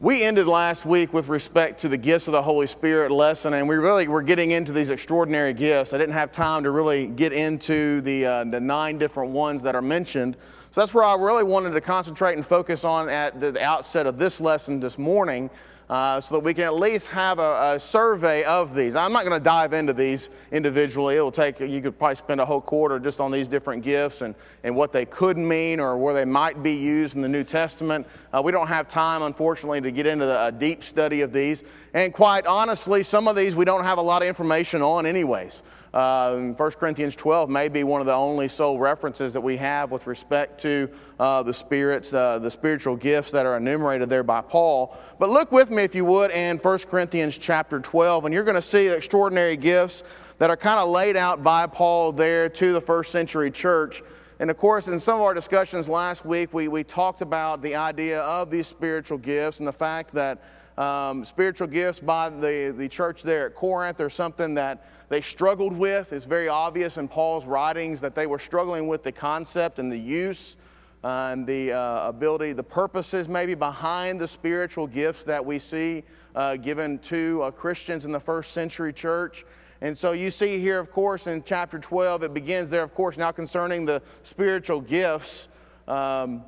We ended last week with respect to the gifts of the Holy Spirit lesson, and we really were getting into these extraordinary gifts. I didn't have time to really get into the, uh, the nine different ones that are mentioned. So that's where I really wanted to concentrate and focus on at the outset of this lesson this morning uh, so that we can at least have a, a survey of these. I'm not going to dive into these individually. It will take, you could probably spend a whole quarter just on these different gifts and, and what they could mean or where they might be used in the New Testament. Uh, we don't have time, unfortunately, to get into the, a deep study of these. And quite honestly, some of these we don't have a lot of information on, anyways. Uh, 1 Corinthians 12 may be one of the only sole references that we have with respect to uh, the spirits, uh, the spiritual gifts that are enumerated there by Paul. But look with me, if you would, in 1 Corinthians chapter 12, and you're going to see extraordinary gifts that are kind of laid out by Paul there to the first century church. And of course, in some of our discussions last week, we, we talked about the idea of these spiritual gifts and the fact that um, spiritual gifts by the, the church there at Corinth are something that they struggled with. It's very obvious in Paul's writings that they were struggling with the concept and the use uh, and the uh, ability, the purposes maybe behind the spiritual gifts that we see uh, given to uh, Christians in the first century church. And so you see here, of course, in chapter 12, it begins there, of course, now concerning the spiritual gifts. Um,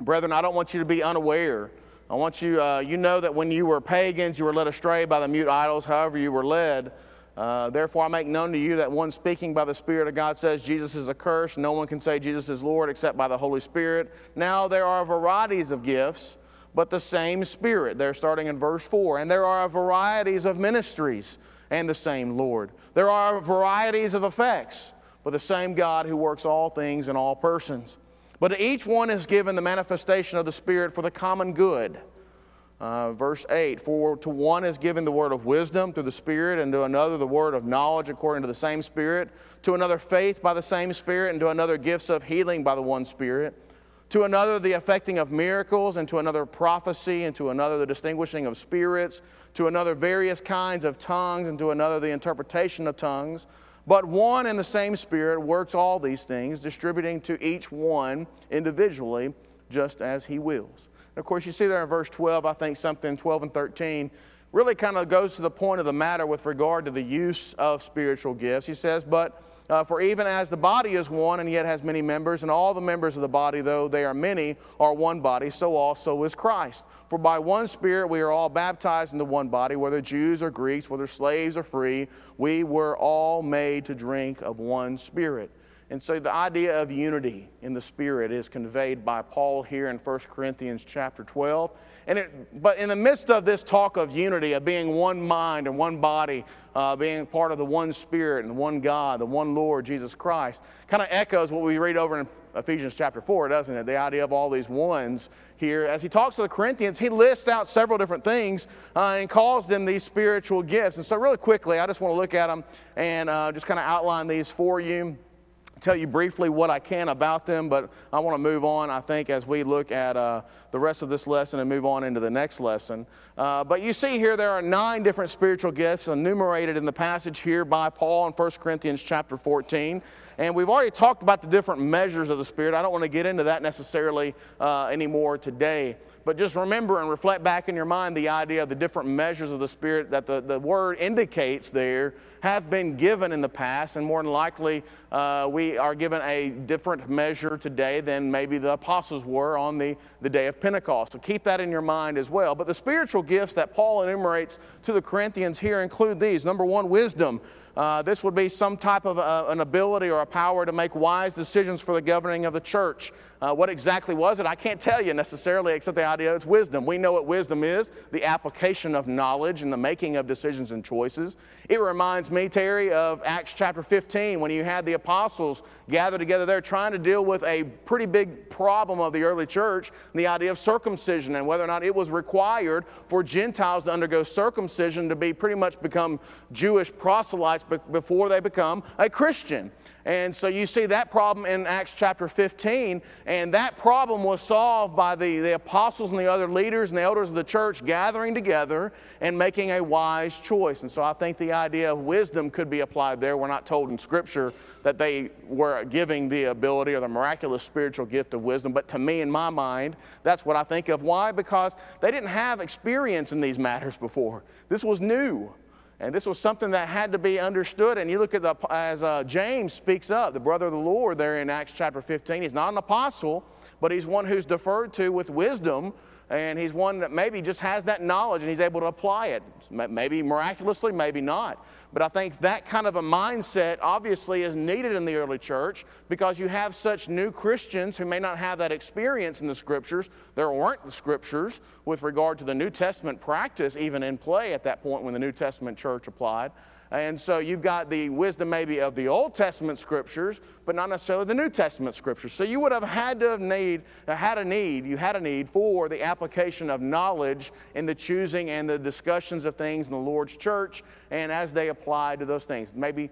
brethren, I don't want you to be unaware. I want you, uh, you know that when you were pagans, you were led astray by the mute idols, however, you were led. Uh, therefore, I make known to you that one speaking by the Spirit of God says Jesus is accursed. No one can say Jesus is Lord except by the Holy Spirit. Now, there are varieties of gifts, but the same Spirit. They're starting in verse 4. And there are varieties of ministries, and the same Lord. There are varieties of effects, but the same God who works all things in all persons. But each one is given the manifestation of the Spirit for the common good. Uh, verse 8 For to one is given the word of wisdom through the Spirit, and to another the word of knowledge according to the same Spirit, to another faith by the same Spirit, and to another gifts of healing by the one Spirit, to another the effecting of miracles, and to another prophecy, and to another the distinguishing of spirits, to another various kinds of tongues, and to another the interpretation of tongues. But one and the same Spirit works all these things, distributing to each one individually just as He wills. And of course, you see there in verse 12, I think something 12 and 13 really kind of goes to the point of the matter with regard to the use of spiritual gifts. He says, But uh, for even as the body is one and yet has many members, and all the members of the body, though they are many, are one body, so also is Christ. For by one Spirit we are all baptized into one body, whether Jews or Greeks, whether slaves or free, we were all made to drink of one Spirit. And so the idea of unity in the Spirit is conveyed by Paul here in 1 Corinthians chapter 12. And it, but in the midst of this talk of unity, of being one mind and one body, uh, being part of the one Spirit and one God, the one Lord, Jesus Christ, kind of echoes what we read over in Ephesians chapter 4, doesn't it? The idea of all these ones here. As he talks to the Corinthians, he lists out several different things uh, and calls them these spiritual gifts. And so, really quickly, I just want to look at them and uh, just kind of outline these for you tell you briefly what I can about them, but I want to move on, I think, as we look at uh, the rest of this lesson and move on into the next lesson. Uh, but you see here there are nine different spiritual gifts enumerated in the passage here by Paul in 1 Corinthians chapter 14. And we've already talked about the different measures of the Spirit. I don't want to get into that necessarily uh, anymore today. But just remember and reflect back in your mind the idea of the different measures of the Spirit that the, the Word indicates there have been given in the past, and more than likely, uh, we are given a different measure today than maybe the apostles were on the, the day of Pentecost. So keep that in your mind as well. But the spiritual gifts that Paul enumerates to the Corinthians here include these number one, wisdom. Uh, this would be some type of uh, an ability or a power to make wise decisions for the governing of the church. Uh, what exactly was it? I can't tell you necessarily, except the idea it's wisdom. We know what wisdom is the application of knowledge and the making of decisions and choices. It reminds me, Terry, of Acts chapter 15 when you had the apostles gathered together there trying to deal with a pretty big problem of the early church the idea of circumcision and whether or not it was required for Gentiles to undergo circumcision to be pretty much become Jewish proselytes before they become a Christian. And so you see that problem in Acts chapter 15. And that problem was solved by the, the apostles and the other leaders and the elders of the church gathering together and making a wise choice. And so I think the idea of wisdom could be applied there. We're not told in Scripture that they were giving the ability or the miraculous spiritual gift of wisdom, but to me, in my mind, that's what I think of. Why? Because they didn't have experience in these matters before. This was new. And this was something that had to be understood. And you look at the, as uh, James speaks up, the brother of the Lord there in Acts chapter 15, he's not an apostle, but he's one who's deferred to with wisdom. And he's one that maybe just has that knowledge and he's able to apply it. Maybe miraculously, maybe not. But I think that kind of a mindset obviously is needed in the early church because you have such new Christians who may not have that experience in the scriptures. There weren't the scriptures with regard to the New Testament practice even in play at that point when the New Testament church applied. And so you've got the wisdom maybe of the Old Testament scriptures, but not necessarily the New Testament scriptures. So you would have had to have need, had a need, you had a need for the application of knowledge in the choosing and the discussions of things in the Lord's church and as they apply to those things. Maybe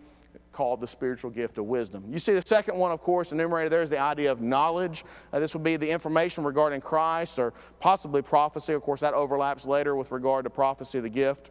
called the spiritual gift of wisdom. You see, the second one, of course, enumerated there is the idea of knowledge. Uh, this would be the information regarding Christ or possibly prophecy. Of course, that overlaps later with regard to prophecy, the gift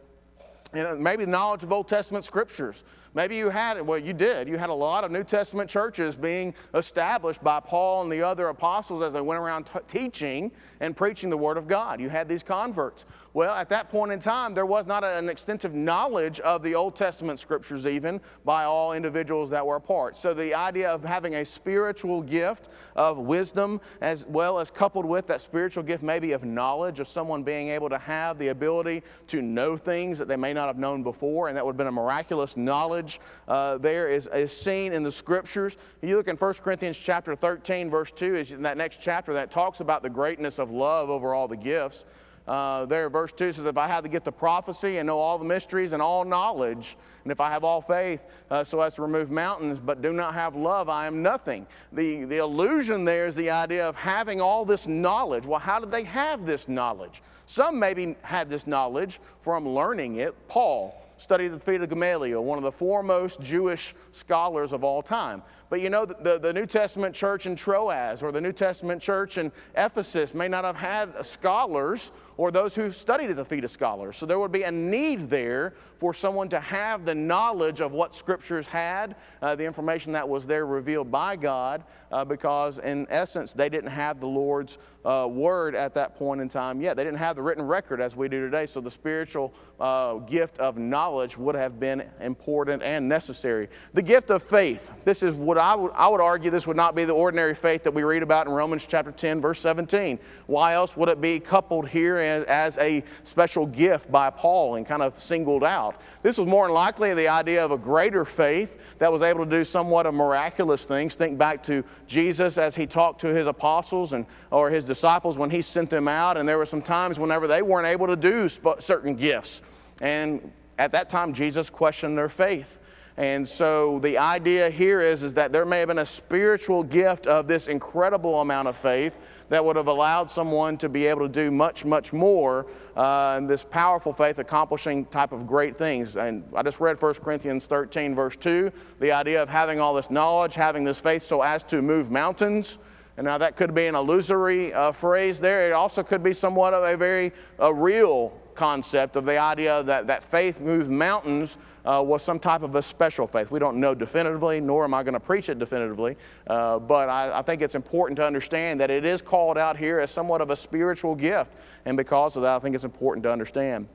and maybe the knowledge of Old Testament scriptures. Maybe you had it, well, you did. You had a lot of New Testament churches being established by Paul and the other apostles as they went around t- teaching and preaching the Word of God. You had these converts. Well, at that point in time, there was not an extensive knowledge of the Old Testament scriptures, even by all individuals that were a part. So, the idea of having a spiritual gift of wisdom, as well as coupled with that spiritual gift, maybe of knowledge, of someone being able to have the ability to know things that they may not have known before, and that would have been a miraculous knowledge uh, there, is, is seen in the scriptures. You look in 1 Corinthians chapter 13, verse 2, is in that next chapter that talks about the greatness of love over all the gifts. Uh, there, verse 2 says, If I have to get the prophecy and know all the mysteries and all knowledge, and if I have all faith uh, so as to remove mountains, but do not have love, I am nothing. The, the illusion there is the idea of having all this knowledge. Well, how did they have this knowledge? Some maybe had this knowledge from learning it. Paul studied the feet of Gamaliel, one of the foremost Jewish scholars of all time. But you know, the, the New Testament church in Troas or the New Testament church in Ephesus may not have had scholars or those who studied at the feet of scholars. So there would be a need there for someone to have the knowledge of what scriptures had, uh, the information that was there revealed by God, uh, because in essence, they didn't have the Lord's uh, word at that point in time yet. They didn't have the written record as we do today. So the spiritual uh, gift of knowledge would have been important and necessary. The gift of faith. This is what I would, I would argue this would not be the ordinary faith that we read about in Romans chapter 10, verse 17. Why else would it be coupled here as a special gift by Paul and kind of singled out. This was more than likely the idea of a greater faith that was able to do somewhat of miraculous things. Think back to Jesus as he talked to his apostles and or his disciples when he sent them out, and there were some times whenever they weren't able to do certain gifts. And at that time, Jesus questioned their faith. And so the idea here is, is that there may have been a spiritual gift of this incredible amount of faith that would have allowed someone to be able to do much, much more uh, in this powerful faith accomplishing type of great things. And I just read 1 Corinthians 13, verse 2, the idea of having all this knowledge, having this faith so as to move mountains. And now that could be an illusory uh, phrase there. It also could be somewhat of a very uh, real concept of the idea that, that faith moves mountains uh, was some type of a special faith. We don't know definitively, nor am I going to preach it definitively, uh, but I, I, think it's important to understand that it is called out here as somewhat of a spiritual gift, and because of that, I think it's important to understand.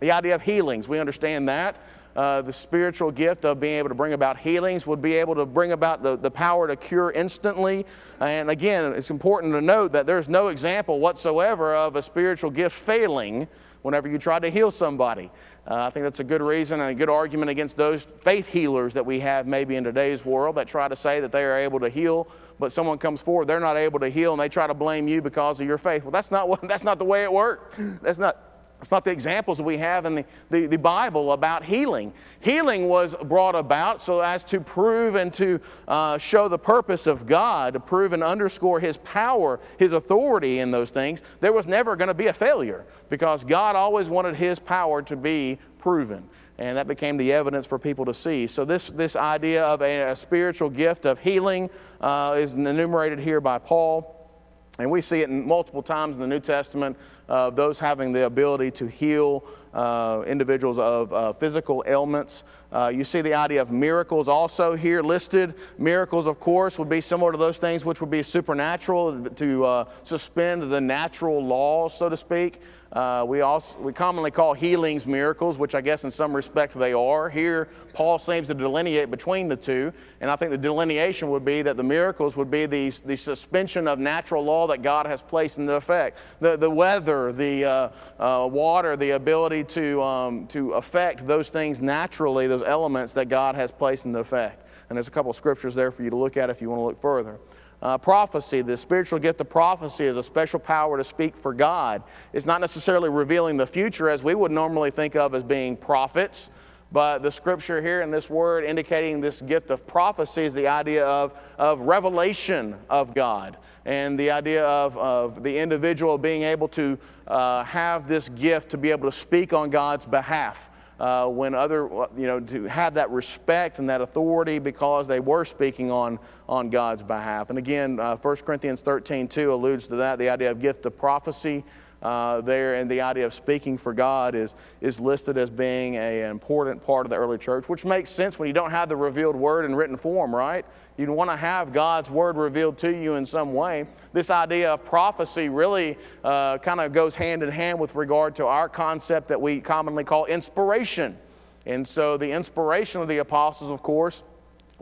The idea of healings, we understand that. Uh, the spiritual gift of being able to bring about healings would be able to bring about the, the power to cure instantly. And again, it's important to note that there's no example whatsoever of a spiritual gift failing whenever you try to heal somebody. Uh, I think that's a good reason and a good argument against those faith healers that we have maybe in today's world that try to say that they are able to heal, but someone comes forward, they're not able to heal, and they try to blame you because of your faith. Well, that's not, what, that's not the way it worked. That's not, it's not the examples we have in the, the, the, Bible about healing. Healing was brought about so as to prove and to uh, show the purpose of God, to prove and underscore His power, His authority in those things. There was never going to be a failure because God always wanted His power to be proven. and that became the evidence for people to see. So, this, this idea of a, a spiritual gift of healing uh, is enumerated here by Paul. And we see it in multiple times in the New Testament uh, those having the ability to heal uh, individuals of uh, physical ailments. Uh, you see the idea of miracles also here listed. Miracles, of course, would be similar to those things which would be supernatural to uh, suspend the natural laws, so to speak. Uh, we, also, we commonly call healings miracles, which I guess in some respect they are. Here, Paul seems to delineate between the two, and I think the delineation would be that the miracles would be the, the suspension of natural law that God has placed into effect. The, the weather, the uh, uh, water, the ability to, um, to affect those things naturally, those elements that God has placed into effect. And there's a couple of scriptures there for you to look at if you want to look further. Uh, prophecy, the spiritual gift of prophecy is a special power to speak for God. It's not necessarily revealing the future as we would normally think of as being prophets, but the scripture here in this word indicating this gift of prophecy is the idea of, of revelation of God and the idea of, of the individual being able to uh, have this gift to be able to speak on God's behalf uh, when other, you know, to have that respect and that authority because they were speaking on, on God's behalf. And again, uh, 1 Corinthians 13, 2 alludes to that, the idea of gift of prophecy. Uh, there and the idea of speaking for God is, is listed as being a, an important part of the early church, which makes sense when you don't have the revealed word in written form, right? You'd want to have God's word revealed to you in some way. This idea of prophecy really uh, kind of goes hand in hand with regard to our concept that we commonly call inspiration. And so, the inspiration of the apostles, of course,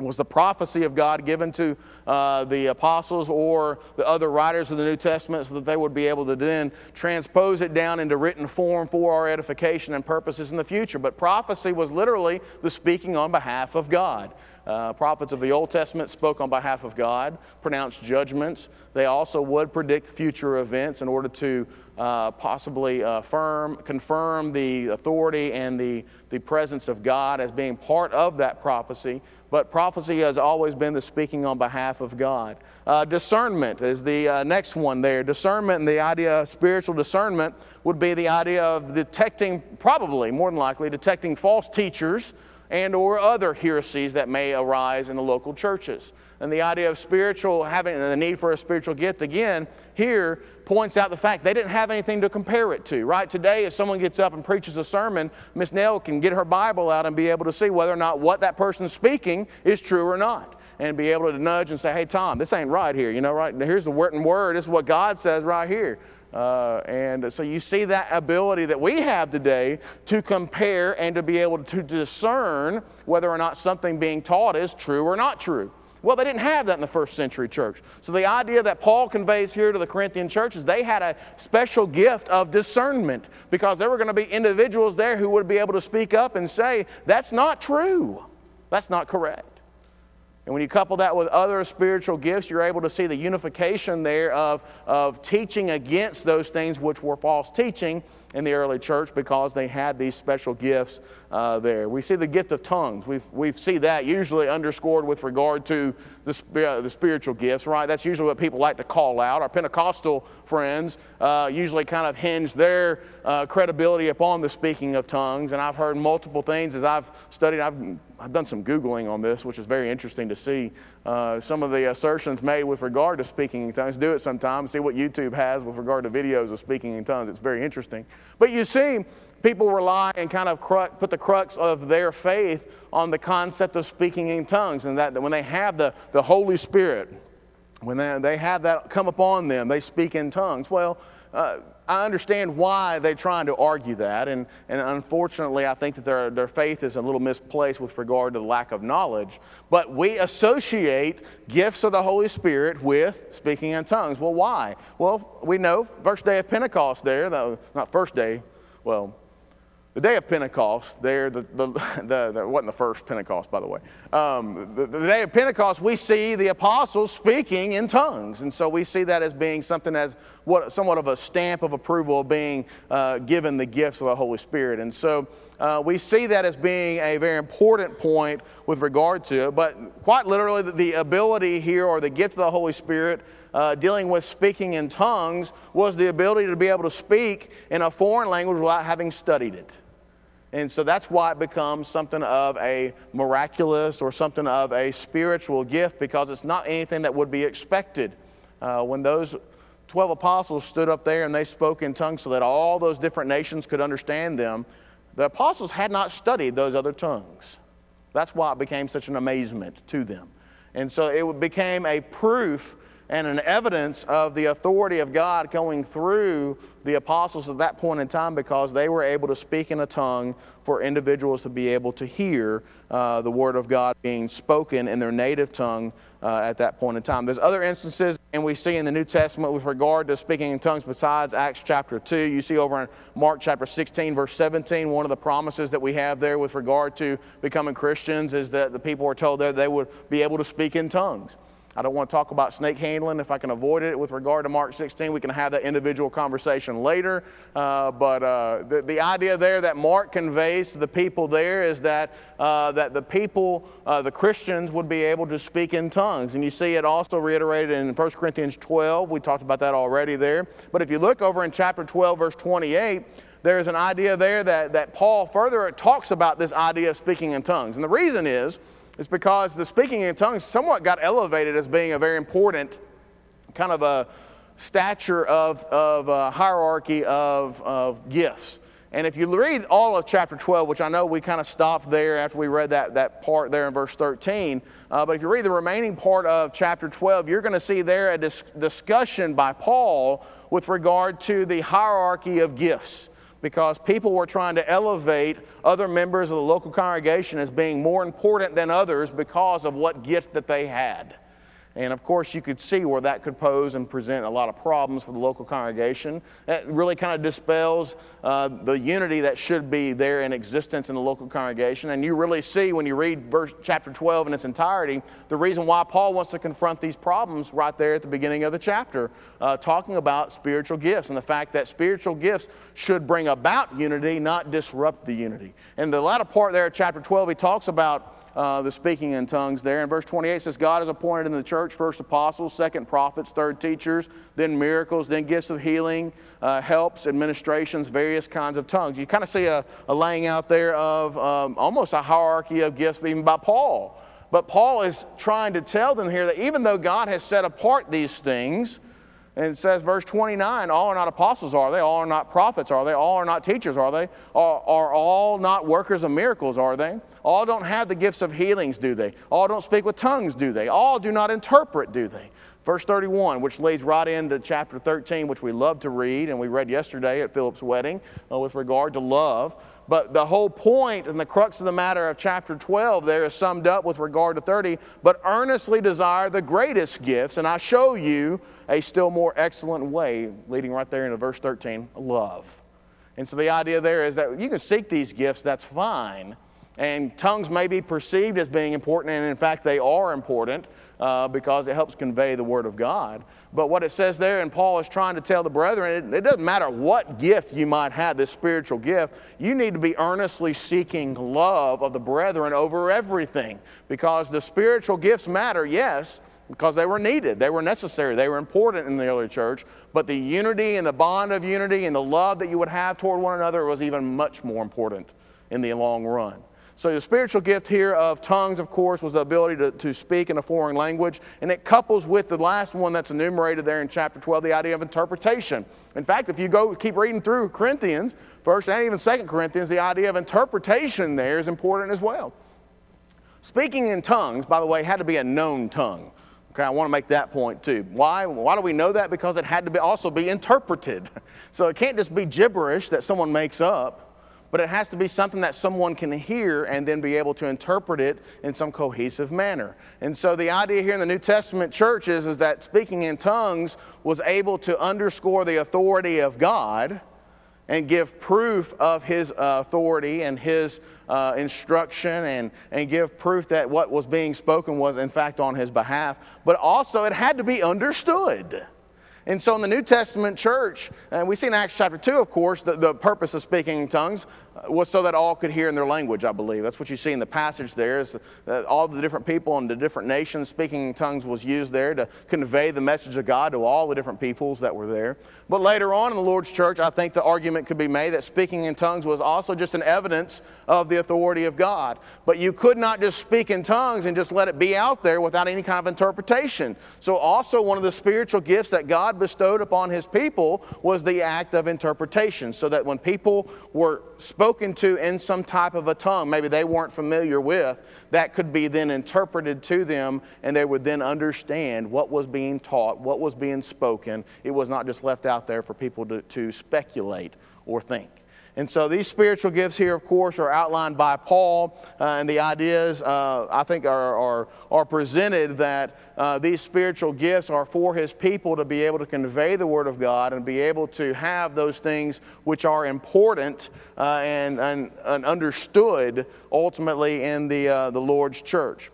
was the prophecy of God given to uh, the apostles or the other writers of the New Testament so that they would be able to then transpose it down into written form for our edification and purposes in the future. But prophecy was literally the speaking on behalf of God. Uh, prophets of the Old Testament spoke on behalf of God, pronounced judgments. They also would predict future events in order to uh, possibly affirm, confirm the authority and the, the presence of God as being part of that prophecy. But prophecy has always been the speaking on behalf of God. Uh, discernment is the uh, next one there. Discernment and the idea of spiritual discernment would be the idea of detecting, probably more than likely, detecting false teachers and or other heresies that may arise in the local churches. And the idea of spiritual, having the need for a spiritual gift, again, here points out the fact they didn't have anything to compare it to, right? Today, if someone gets up and preaches a sermon, Miss Nell can get her Bible out and be able to see whether or not what that person's speaking is true or not. And be able to nudge and say, hey, Tom, this ain't right here, you know, right? Here's the written word, this is what God says right here. Uh, and so you see that ability that we have today to compare and to be able to discern whether or not something being taught is true or not true. Well, they didn't have that in the first century church. So the idea that Paul conveys here to the Corinthian church is they had a special gift of discernment because there were going to be individuals there who would be able to speak up and say, that's not true. That's not correct. And when you couple that with other spiritual gifts, you're able to see the unification there of, of teaching against those things which were false teaching in the early church because they had these special gifts uh, there. We see the gift of tongues. We've, we see that usually underscored with regard to the, uh, the spiritual gifts, right? That's usually what people like to call out. Our Pentecostal friends uh, usually kind of hinge their uh, credibility upon the speaking of tongues. And I've heard multiple things as I've studied. I've, I've done some Googling on this, which is very interesting to see uh, some of the assertions made with regard to speaking in tongues. Do it sometime, see what YouTube has with regard to videos of speaking in tongues. It's very interesting. But you see, people rely and kind of put the crux of their faith on the concept of speaking in tongues, and that when they have the, the Holy Spirit, when they, they have that come upon them, they speak in tongues. Well, uh, I understand why they're trying to argue that, and, and unfortunately, I think that their, their faith is a little misplaced with regard to the lack of knowledge. But we associate gifts of the Holy Spirit with speaking in tongues. Well, why? Well, we know first day of Pentecost there, though, not first day, well, the day of Pentecost, there, the, the, the, the wasn't the first Pentecost, by the way. Um, the, the, day of Pentecost, we see the apostles speaking in tongues. And so we see that as being something as what, somewhat of a stamp of approval of being uh, given the gifts of the Holy Spirit. And so uh, we see that as being a very important point with regard to it. But quite literally, the ability here or the gift of the Holy Spirit uh, dealing with speaking in tongues was the ability to be able to speak in a foreign language without having studied it. And so that's why it becomes something of a miraculous or something of a spiritual gift because it's not anything that would be expected. Uh, when those 12 apostles stood up there and they spoke in tongues so that all those different nations could understand them, the apostles had not studied those other tongues. That's why it became such an amazement to them. And so it became a proof and an evidence of the authority of God going through the apostles at that point in time because they were able to speak in a tongue for individuals to be able to hear uh, the word of God being spoken in their native tongue uh, at that point in time. There's other instances, and we see in the New Testament with regard to speaking in tongues besides Acts chapter 2. You see over in Mark chapter 16, verse 17, one of the promises that we have there with regard to becoming Christians is that the people were told that they would be able to speak in tongues. I don't want to talk about snake handling. If I can avoid it with regard to Mark 16, we can have that individual conversation later. Uh, but uh, the, the idea there that Mark conveys to the people there is that, uh, that the people, uh, the Christians, would be able to speak in tongues. And you see it also reiterated in 1 Corinthians 12. We talked about that already there. But if you look over in chapter 12, verse 28, there's an idea there that, that Paul further talks about this idea of speaking in tongues. And the reason is, is because the speaking in tongues somewhat got elevated as being a very important kind of a stature of, of a hierarchy of, of gifts. And if you read all of chapter 12, which I know we kind of stopped there after we read that, that part there in verse 13, uh, but if you read the remaining part of chapter 12, you're going to see there a dis- discussion by Paul with regard to the hierarchy of gifts because people were trying to elevate other members of the local congregation as being more important than others because of what gift that they had. And of course, you could see where that could pose and present a lot of problems for the local congregation. That really kind of dispels uh, the unity that should be there in existence in the local congregation. And you really see when you read verse, chapter 12 in its entirety the reason why Paul wants to confront these problems right there at the beginning of the chapter, uh, talking about spiritual gifts and the fact that spiritual gifts should bring about unity, not disrupt the unity. And the latter part there, chapter 12, he talks about uh, the speaking in tongues there. And verse 28 says, God has appointed in the church first apostles, second prophets, third teachers, then miracles, then gifts of healing, uh, helps, administrations, various kinds of tongues. You kind of see a, a, laying out there of um, almost a hierarchy of gifts, even by Paul. But Paul is trying to tell them here that even though God has set apart these things, and it says, verse 29, all are not apostles, are they? All are not prophets, are they? All are not teachers, are they? Are, are all not workers of miracles, are they? All don't have the gifts of healings, do they? All don't speak with tongues, do they? All do not interpret, do they? Verse 31, which leads right into chapter 13, which we love to read, and we read yesterday at Philip's wedding uh, with regard to love. But the whole point and the crux of the matter of chapter 12 there is summed up with regard to 30. But earnestly desire the greatest gifts, and I show you a still more excellent way, leading right there into verse 13 love. And so the idea there is that you can seek these gifts, that's fine. And tongues may be perceived as being important, and in fact, they are important uh, because it helps convey the Word of God. But what it says there, and Paul is trying to tell the brethren, it, it doesn't matter what gift you might have, this spiritual gift, you need to be earnestly seeking love of the brethren over everything because the spiritual gifts matter, yes, because they were needed, they were necessary, they were important in the early church. But the unity and the bond of unity and the love that you would have toward one another was even much more important in the long run. So, the spiritual gift here of tongues, of course, was the ability to, to speak in a foreign language. And it couples with the last one that's enumerated there in chapter 12, the idea of interpretation. In fact, if you go keep reading through Corinthians, first and even second Corinthians, the idea of interpretation there is important as well. Speaking in tongues, by the way, had to be a known tongue. Okay, I want to make that point too. Why? Why do we know that? Because it had to be also be interpreted. So it can't just be gibberish that someone makes up but it has to be something that someone can hear and then be able to interpret it in some cohesive manner. And so the idea here in the New Testament church is, is that speaking in tongues was able to underscore the authority of God and give proof of his uh, authority and his uh, instruction and, and give proof that what was being spoken was in fact on his behalf. But also it had to be understood. And so in the New Testament church, and we see in Acts chapter 2, of course, the, the purpose of speaking in tongues uh, was so that all could hear in their language, I believe. That's what you see in the passage there. Is all the different people in the different nations speaking in tongues was used there to convey the message of God to all the different peoples that were there. But later on in the Lord's church, I think the argument could be made that speaking in tongues was also just an evidence of the authority of God. But you could not just speak in tongues and just let it be out there without any kind of interpretation. So, also, one of the spiritual gifts that God bestowed upon his people was the act of interpretation, so that when people were spoken to in some type of a tongue, maybe they weren't familiar with, that could be then interpreted to them and they would then understand what was being taught, what was being spoken. It was not just left out there for people to, to speculate or think. And so these spiritual gifts here, of course, are outlined by Paul, uh, and the ideas, uh, I think, are, are, are presented that uh, these spiritual gifts are for his people to be able to convey the Word of God and be able to have those things which are important uh, and, and, and, understood ultimately in the, uh, the Lord's church.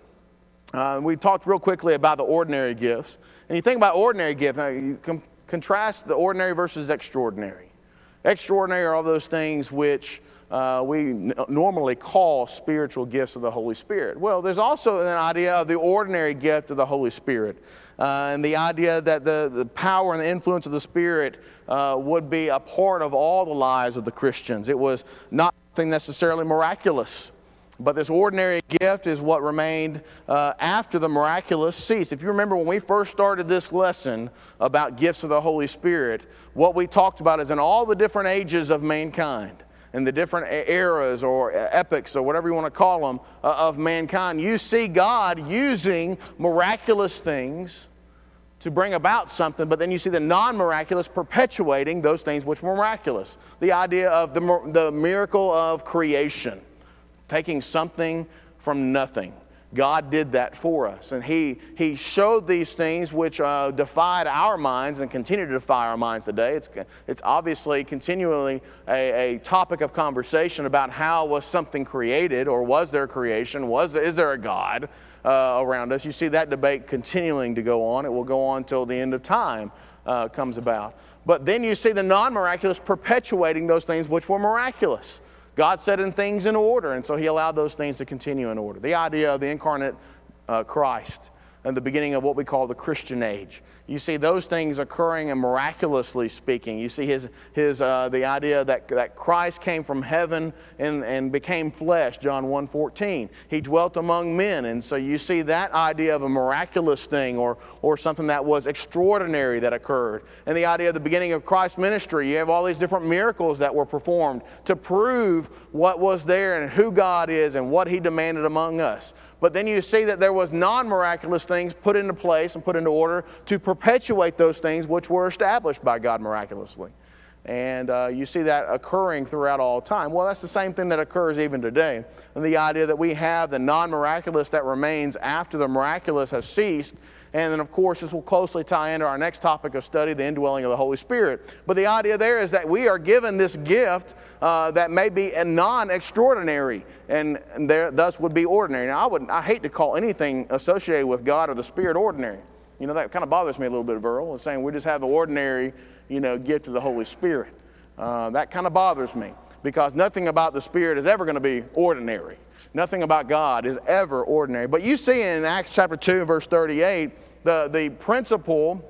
Uh, we talked real quickly about the ordinary gifts. And you think about ordinary gifts, now you contrast the ordinary versus extraordinary. Extraordinary are all those things which uh, we n- normally call spiritual gifts of the Holy Spirit. Well, there's also an idea of the ordinary gift of the Holy Spirit, uh, and the idea that the, the power and the influence of the Spirit uh, would be a part of all the lives of the Christians. It was not something necessarily miraculous. But this ordinary gift is what remained uh, after the miraculous ceased. If you remember when we first started this lesson about gifts of the Holy Spirit, what we talked about is in all the different ages of mankind, in the different eras or epochs or whatever you want to call them uh, of mankind, you see God using miraculous things to bring about something, but then you see the non miraculous perpetuating those things which were miraculous. The idea of the, the miracle of creation taking something from nothing. God did that for us. And He, he showed these things which uh, defied our minds and continue to defy our minds today. It's, it's obviously continually a, a topic of conversation about how was something created or was there creation? Was, is there a God uh, around us? You see that debate continuing to go on. It will go on until the end of time uh, comes about. But then you see the non miraculous perpetuating those things which were miraculous. God set in things in order, and so He allowed those things to continue in order. The idea of the incarnate uh, Christ and the beginning of what we call the Christian age. You see those things occurring and miraculously speaking. You see his, his, uh, the idea that, that Christ came from heaven and, and became flesh, John 1.14. He dwelt among men. And so you see that idea of a miraculous thing or, or something that was extraordinary that occurred. And the idea of the beginning of Christ's ministry. You have all these different miracles that were performed to prove what was there and who God is and what he demanded among us. But then you see that there was non-miraculous things put into place and put into order to perpetuate those things which were established by God miraculously. And uh, you see that occurring throughout all time. Well, that's the same thing that occurs even today. And the idea that we have the non miraculous that remains after the miraculous has ceased and then, of course, this will closely tie into our next topic of study, the indwelling of the Holy Spirit. But the idea there is that we are given this gift uh, that may be non extraordinary and, and there, thus would be ordinary. Now, I, would, I hate to call anything associated with God or the Spirit ordinary. You know, that kind of bothers me a little bit, Verl, saying we just have the ordinary, you know, gift of the Holy Spirit. Uh, that kind of bothers me because nothing about the Spirit is ever going to be ordinary. Nothing about God is ever ordinary. But you see in Acts chapter 2, verse 38, the, the principle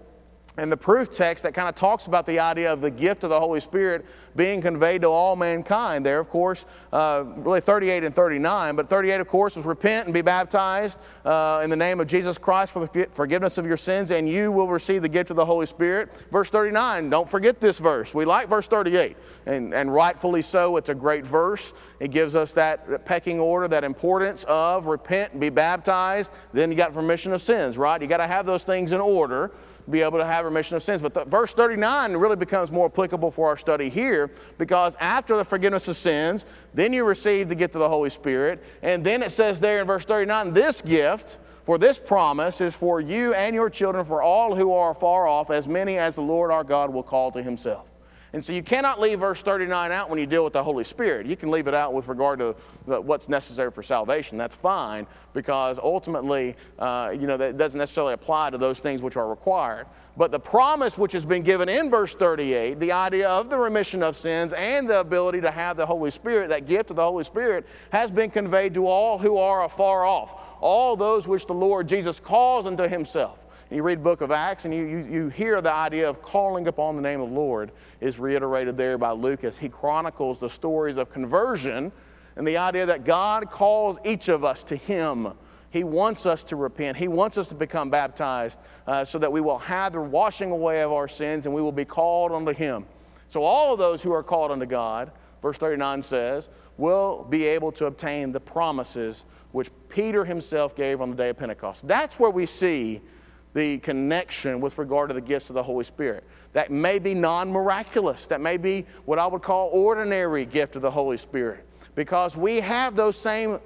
and the proof text that kind of talks about the idea of the gift of the Holy Spirit being conveyed to all mankind. There, of course, uh, really 38 and 39, but 38, of course, was repent and be baptized uh, in the name of Jesus Christ for the forgiveness of your sins, and you will receive the gift of the Holy Spirit. Verse 39, don't forget this verse. We like verse 38, and, and rightfully so. It's a great verse. It gives us that pecking order, that importance of repent and be baptized. Then you got remission of sins, right? You got to have those things in order be able to have remission of sins. But the, verse 39 really becomes more applicable for our study here because after the forgiveness of sins, then you receive the gift of the Holy Spirit. And then it says there in verse 39 this gift, for this promise is for you and your children, for all who are far off, as many as the Lord our God will call to himself. And so you cannot leave verse 39 out when you deal with the Holy Spirit. You can leave it out with regard to what's necessary for salvation. That's fine because ultimately, uh, you know, that doesn't necessarily apply to those things which are required. But the promise which has been given in verse 38, the idea of the remission of sins and the ability to have the Holy Spirit, that gift of the Holy Spirit, has been conveyed to all who are afar off, all those which the Lord Jesus calls unto himself you read the book of Acts and you, you, you hear the idea of calling upon the name of the Lord is reiterated there by Lucas. He chronicles the stories of conversion and the idea that God calls each of us to Him. He wants us to repent. He wants us to become baptized uh, so that we will have the washing away of our sins and we will be called unto Him. So, all of those who are called unto God, verse 39 says, will be able to obtain the promises which Peter himself gave on the day of Pentecost. That's where we see the connection with regard to the gifts of the Holy Spirit. That may be non miraculous, that may be what I would call ordinary gift of the Holy Spirit, because we have those same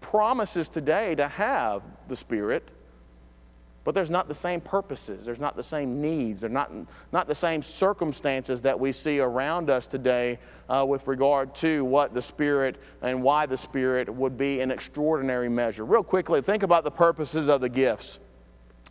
promises today to have the Spirit, but there's not the same purposes, there's not the same needs, there's not, not the same circumstances that we see around us today uh, with regard to what the Spirit and why the Spirit would be an extraordinary measure. Real quickly, think about the purposes of the gifts.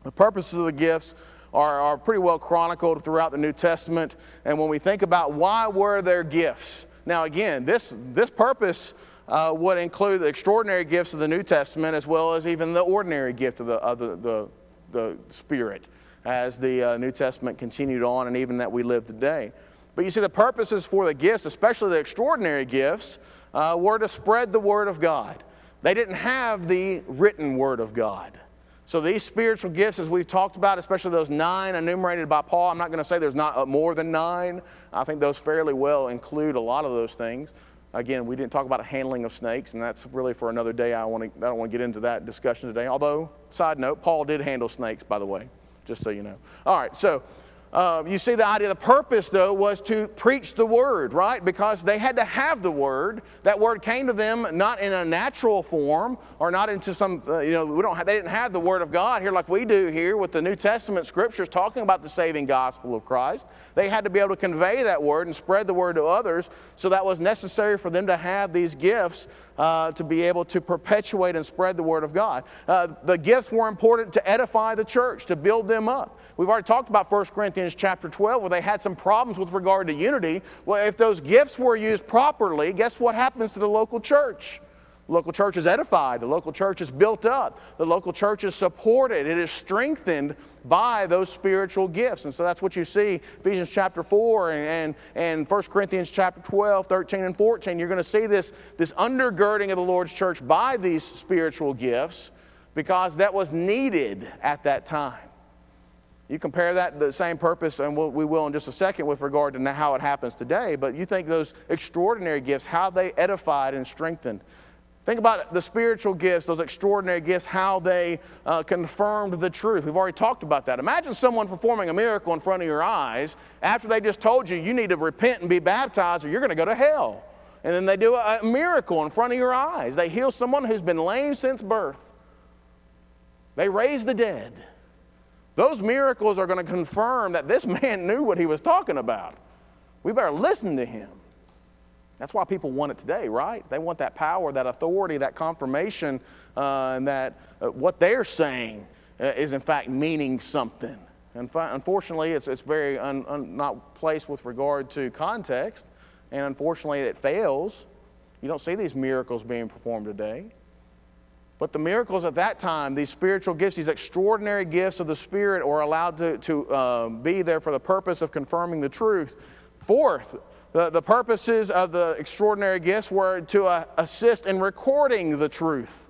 The purposes of the gifts are, are pretty well chronicled throughout the New Testament. And when we think about why were there gifts, now again, this, this purpose uh, would include the extraordinary gifts of the New Testament as well as even the ordinary gift of the, of the, the, the Spirit as the uh, New Testament continued on and even that we live today. But you see, the purposes for the gifts, especially the extraordinary gifts, uh, were to spread the Word of God. They didn't have the written Word of God. So these spiritual gifts, as we've talked about, especially those nine enumerated by Paul, I'm not going to say there's not uh, more than nine. I think those fairly well include a lot of those things. Again, we didn't talk about handling of snakes, and that's really for another day. I, want to, I don't want to get into that discussion today. Although, side note, Paul did handle snakes, by the way, just so you know. All right, so uh, you see, the idea, the purpose, though, was to preach the word, right? Because they had to have the word. That word came to them not in a natural form or not into some, uh, you know, we don't have, they didn't have the word of God here like we do here with the New Testament scriptures talking about the saving gospel of Christ. They had to be able to convey that word and spread the word to others. So that was necessary for them to have these gifts uh, to be able to perpetuate and spread the Word of God. Uh, the gifts were important to edify the church, to build them up. We've already talked about 1 Corinthians chapter 12, where they had some problems with regard to unity. Well, if those gifts were used properly, guess what happens to the local church? Local church is edified. The local church is built up. The local church is supported. It is strengthened by those spiritual gifts. And so that's what you see Ephesians chapter 4 and, and, and 1 Corinthians chapter 12, 13, and 14. You're going to see this, this undergirding of the Lord's church by these spiritual gifts because that was needed at that time. You compare that the same purpose, and we will in just a second with regard to how it happens today. But you think those extraordinary gifts, how they edified and strengthened Think about the spiritual gifts, those extraordinary gifts, how they uh, confirmed the truth. We've already talked about that. Imagine someone performing a miracle in front of your eyes after they just told you you need to repent and be baptized or you're going to go to hell. And then they do a, a miracle in front of your eyes. They heal someone who's been lame since birth, they raise the dead. Those miracles are going to confirm that this man knew what he was talking about. We better listen to him. That's why people want it today, right? They want that power, that authority, that confirmation, uh, and that uh, what they're saying uh, is in fact meaning something. And fi- unfortunately, it's, it's very un, un, not placed with regard to context, and unfortunately, it fails. You don't see these miracles being performed today. But the miracles at that time, these spiritual gifts, these extraordinary gifts of the Spirit, were allowed to, to uh, be there for the purpose of confirming the truth. Fourth, the, the purposes of the extraordinary gifts were to uh, assist in recording the truth.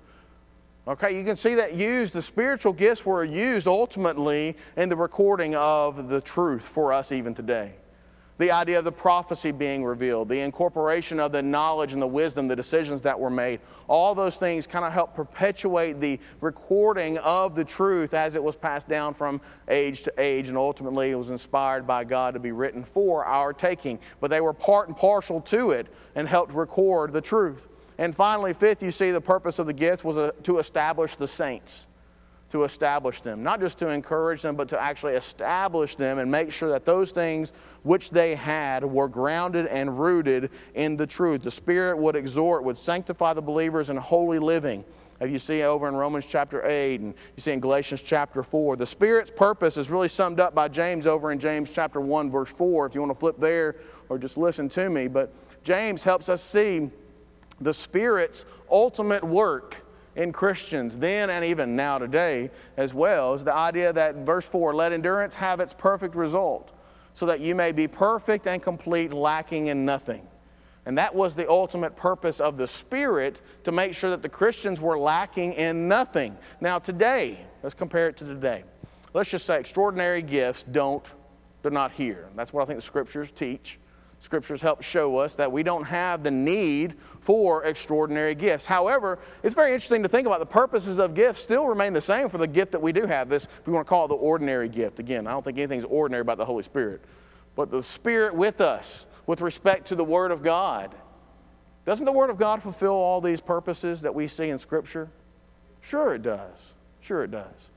Okay, you can see that used, the spiritual gifts were used ultimately in the recording of the truth for us even today the idea of the prophecy being revealed, the incorporation of the knowledge and the wisdom, the decisions that were made. All those things kind of help perpetuate the recording of the truth as it was passed down from age to age, and ultimately it was inspired by God to be written for our taking. But they were part and partial to it and helped record the truth. And finally, fifth, you see the purpose of the gifts was a, to establish the saints. To establish them. Not just to encourage them, but to actually establish them and make sure that those things which they had were grounded and rooted in the truth. The Spirit would exhort, would sanctify the believers in holy living. As you see over in Romans chapter 8 and you see in Galatians chapter 4. The Spirit's purpose is really summed up by James over in James chapter 1, verse 4, if you want to flip there or just listen to me. But James helps us see the Spirit's ultimate work in Christians then and even now today as well is the idea that verse 4 let endurance have its perfect result so that you may be perfect and complete, lacking in nothing. And that was the ultimate purpose of the Spirit to make sure that the Christians were lacking in nothing. Now, today, let's compare it to today. Let's just say extraordinary gifts don't, they're not here. That's what I think the scriptures teach. Scriptures help show us that we don't have the need for extraordinary gifts. However, it's very interesting to think about the purposes of gifts still remain the same for the gift that we do have. This, if we want to call it the ordinary gift. Again, I don't think anything's ordinary about the Holy Spirit. But the Spirit with us with respect to the Word of God. Doesn't the Word of God fulfill all these purposes that we see in Scripture? Sure, it does. Sure, it does.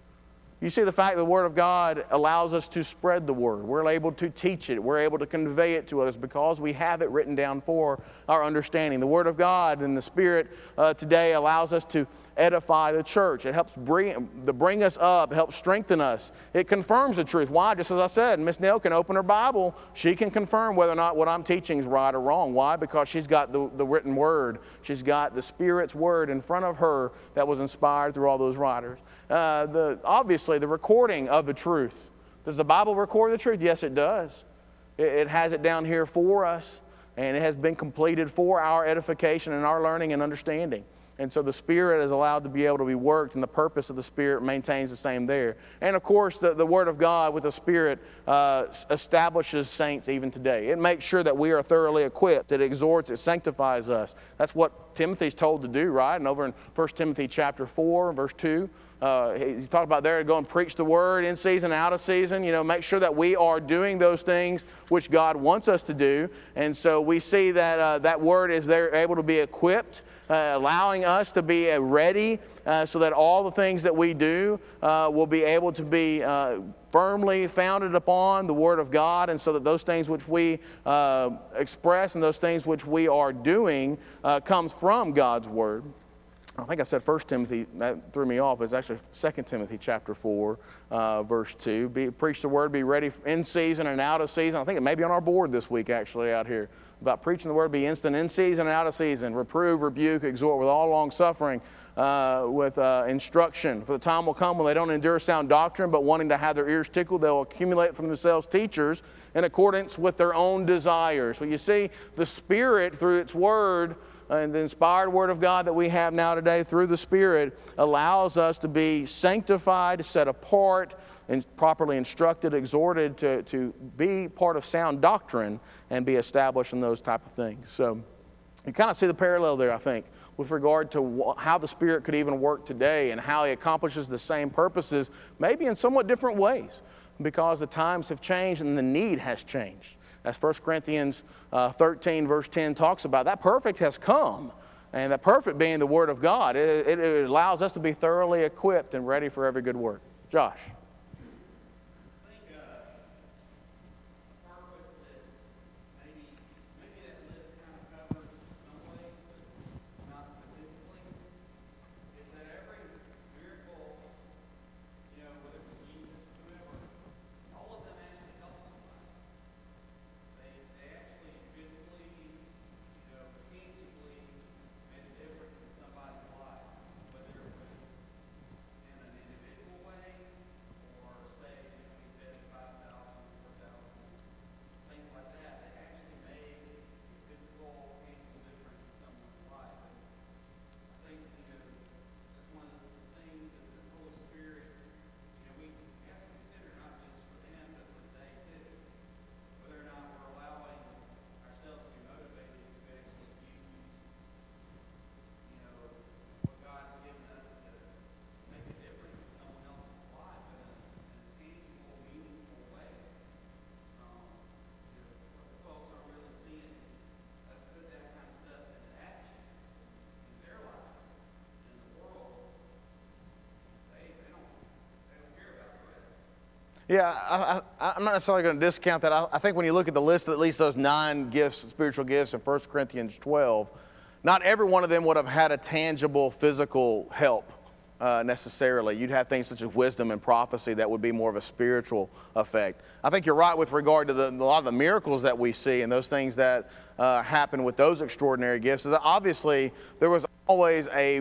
You see, the fact that the Word of God allows us to spread the Word. We're able to teach it. We're able to convey it to others because we have it written down for our understanding. The Word of God and the Spirit uh, today allows us to edify the church. It helps bring, bring us up, it helps strengthen us. It confirms the truth. Why? Just as I said, Miss Neal can open her Bible. She can confirm whether or not what I'm teaching is right or wrong. Why? Because she's got the, the written Word. She's got the Spirit's Word in front of her that was inspired through all those writers. Uh, the, obviously, the recording of the truth. Does the Bible record the truth? Yes, it does. It, it has it down here for us, and it has been completed for our edification and our learning and understanding. And so the Spirit is allowed to be able to be worked, and the purpose of the Spirit maintains the same there. And of course, the, the Word of God with the Spirit uh, establishes saints even today. It makes sure that we are thoroughly equipped, it exhorts, it sanctifies us. That's what Timothy's told to do, right? And over in 1 Timothy chapter 4, verse 2. Uh, he's talked about there to go and preach the word in season, out of season. You know, make sure that we are doing those things which God wants us to do. And so we see that uh, that word is there able to be equipped uh, allowing us to be uh, ready uh, so that all the things that we do uh, will be able to be uh, firmly founded upon the Word of God, and so that those things which we express and those things which we are doing comes from God's Word. I think I said 1 Timothy, that threw me off. It's actually 2 Timothy chapter 4, uh, verse 2. Be, preach the word, be ready in season and out of season. I think it may be on our board this week, actually, out here about preaching the word, be instant in season and out of season, reprove, rebuke, exhort with all long suffering, uh, with uh, instruction. For the time will come when they don't endure sound doctrine, but wanting to have their ears tickled, they'll accumulate for themselves teachers in accordance with their own desires. So you see, the Spirit, through its word, uh, and the inspired Word of God that we have now today through the Spirit allows us to be sanctified, set apart, and properly instructed, exhorted to, to be part of sound doctrine and be established in those type of things. So you kind of see the parallel there, I think, with regard to how the Spirit could even work today and how He accomplishes the same purposes, maybe in somewhat different ways, because the times have changed and the need has changed. As 1 Corinthians uh, 13, verse 10 talks about, that perfect has come. And that perfect being the Word of God, it, it allows us to be thoroughly equipped and ready for every good work. Josh. Yeah, I, am not necessarily going to discount that. I, I, think when you look at the list of at least those nine gifts, spiritual gifts in 1 Corinthians 12, not every one of them would have had a tangible physical help uh, necessarily. You'd have things such as wisdom and prophecy that would be more of a spiritual effect. I think you're right with regard to the, a lot of the miracles that we see and those things that uh, happen with those extraordinary gifts. Obviously, there was always a,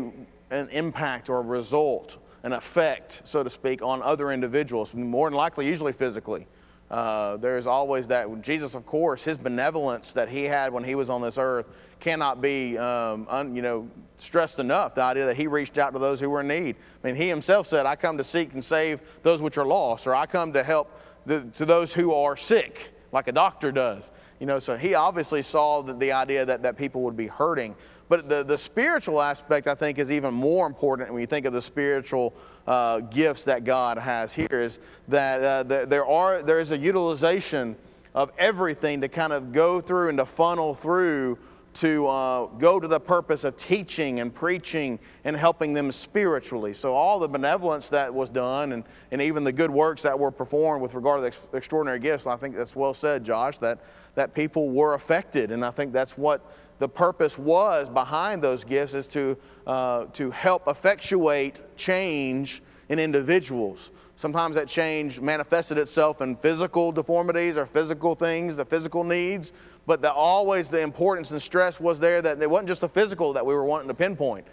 an impact or a result, an effect, so to speak, on other individuals, more than likely, usually physically. Uh, there's always that. Jesus, of course, his benevolence that he had when he was on this earth cannot be, um, un, you know, stressed enough. The idea that he reached out to those who were in need. I mean, he himself said, "I come to seek and save those which are lost," or "I come to help the, to those who are sick," like a doctor does. You know, so he obviously saw the, the idea that, that people would be hurting. But the, the spiritual aspect, I think, is even more important when you think of the spiritual uh, gifts that God has here. Is that uh, there are there is a utilization of everything to kind of go through and to funnel through to uh, go to the purpose of teaching and preaching and helping them spiritually. So, all the benevolence that was done and, and even the good works that were performed with regard to the ex- extraordinary gifts, I think that's well said, Josh, that, that people were affected. And I think that's what the purpose was behind those gifts is to, uh, to help effectuate change in individuals. Sometimes that change manifested itself in physical deformities or physical things, the physical needs, but the, always the importance and stress was there that it wasn't just the physical that we were wanting to pinpoint.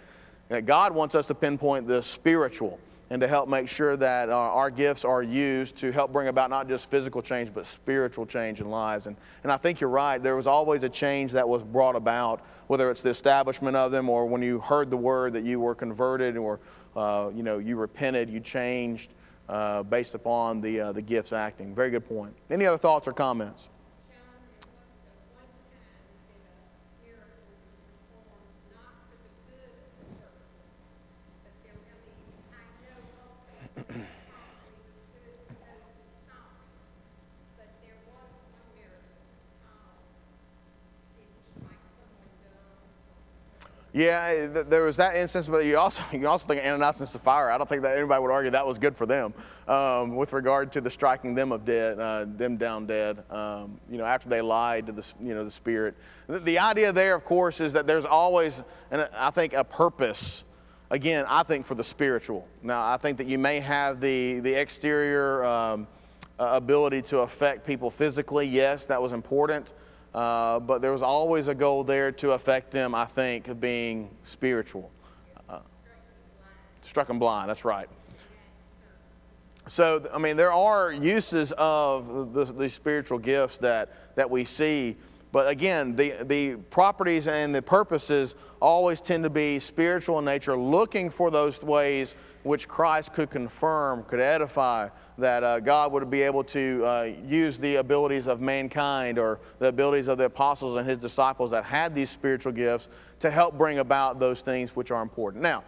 God wants us to pinpoint the spiritual and to help make sure that uh, our gifts are used to help bring about not just physical change, but spiritual change in lives. And, and I think you're right. There was always a change that was brought about, whether it's the establishment of them or when you heard the word that you were converted or uh, you know you repented, you changed uh, based upon the, uh, the gifts acting. Very good point. Any other thoughts or comments? Yeah, there was that instance, but you also you also think of Ananias and Sapphira. I don't think that anybody would argue that was good for them um, with regard to the striking them of dead, uh, them down dead. Um, you know, after they lied to the you know the spirit. The, the, idea there, of course, is that there's always, and I think, a purpose. Again, I think for the spiritual. Now, I think that you may have the the exterior um, ability to affect people physically. Yes, that was important. Uh, but there was always a goal there to affect them, I think, of being spiritual. Uh, struck them blind, that's right. So, I mean, there are uses of the, the spiritual gifts that, that we see, but again, the, the properties and the purposes always tend to be spiritual in nature, looking for those ways which Christ could confirm, could edify, that uh, God would be able to uh, use the abilities of mankind or the abilities of the apostles and his disciples that had these spiritual gifts to help bring about those things which are important. Now,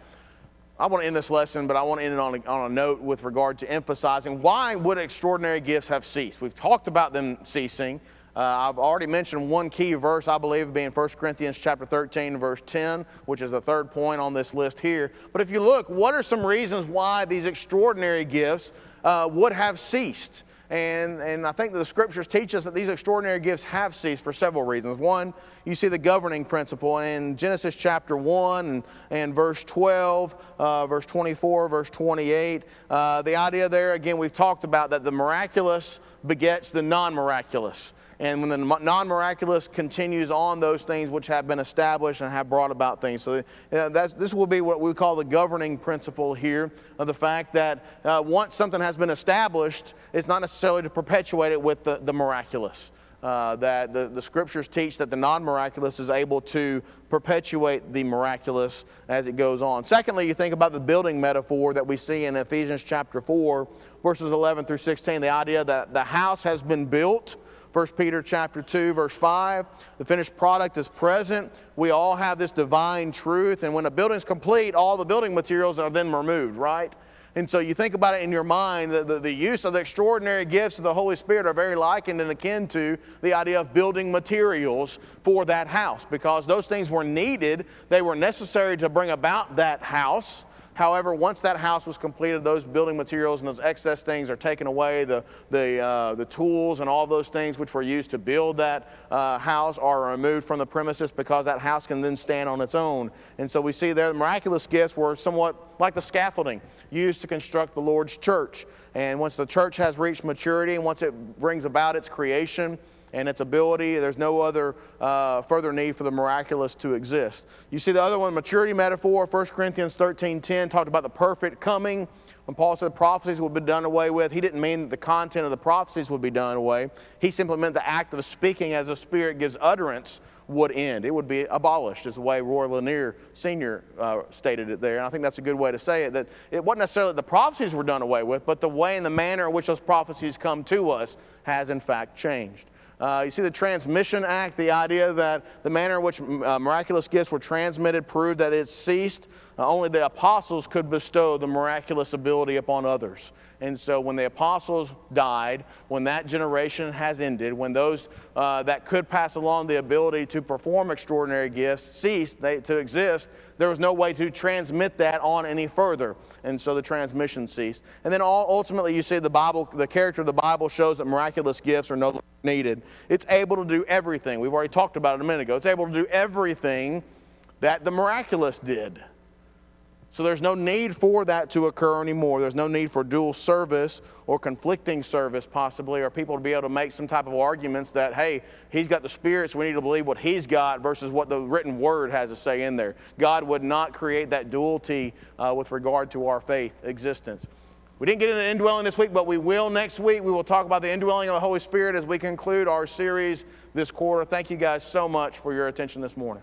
I want to end this lesson, but I want to end it on a, on a note with regard to emphasizing why would extraordinary gifts have ceased? We've talked about them ceasing. Uh, I've already mentioned one key verse, I believe, being 1 Corinthians chapter 13, verse 10, which is the third point on this list here. But if you look, what are some reasons why these extraordinary gifts uh, would have ceased. And, and I think the scriptures teach us that these extraordinary gifts have ceased for several reasons. One, you see the governing principle in Genesis chapter 1 and, and verse 12, uh, verse 24, verse 28. Uh, the idea there, again, we've talked about that the miraculous begets the non miraculous. And when the non miraculous continues on those things which have been established and have brought about things. So this will be what we call the governing principle here of the fact that uh, once something has been established, it's not necessarily to perpetuate it with the, the miraculous. Uh, that the, the scriptures teach that the non miraculous is able to perpetuate the miraculous as it goes on. Secondly, you think about the building metaphor that we see in Ephesians chapter 4, verses 11 through 16, the idea that the house has been built 1 Peter chapter 2 verse 5, the finished product is present. We all have this divine truth and when a building is complete, all the building materials are then removed, right? And so you think about it in your mind, the, the, the, use of the extraordinary gifts of the Holy Spirit are very likened and akin to the idea of building materials for that house because those things were needed. They were necessary to bring about that house. However, once that house was completed, those building materials and those excess things are taken away. The, the, uh, the tools and all those things which were used to build that uh, house are removed from the premises because that house can then stand on its own. And so we see there the miraculous gifts were somewhat like the scaffolding used to construct the Lord's church. And once the church has reached maturity and once it brings about its creation, and its ability. There's no other uh, further need for the miraculous to exist. You see the other one, maturity metaphor, 1 Corinthians 13 10 talked about the perfect coming. When Paul said prophecies would be done away with, he didn't mean that the content of the prophecies would be done away. He simply meant the act of speaking as the Spirit gives utterance would end. It would be abolished, is the way Roy Lanier Sr. Uh, stated it there. And I think that's a good way to say it, that it wasn't necessarily that the prophecies were done away with, but the way and the manner in which those prophecies come to us has in fact changed. Uh, you see the transmission act, the idea that the manner in which uh, miraculous gifts were transmitted proved that it ceased. Uh, only the apostles could bestow the miraculous ability upon others. And so when the apostles died, when that generation has ended, when those uh, that could pass along the ability to perform extraordinary gifts ceased they, to exist, there was no way to transmit that on any further. And so the transmission ceased. And then all, ultimately, you see the Bible, the character of the Bible shows that miraculous gifts are no longer needed. It's able to do everything. We've already talked about it a minute ago. It's able to do everything that the miraculous did. So there's no need for that to occur anymore. There's no need for dual service or conflicting service, possibly, or people to be able to make some type of arguments that, hey, he's got the Spirit, so we need to believe what he's got versus what the written word has to say in there. God would not create that duality uh, with regard to our faith existence. We didn't get into indwelling this week, but we will next week. We will talk about the indwelling of the Holy Spirit as we conclude our series this quarter. Thank you guys so much for your attention this morning.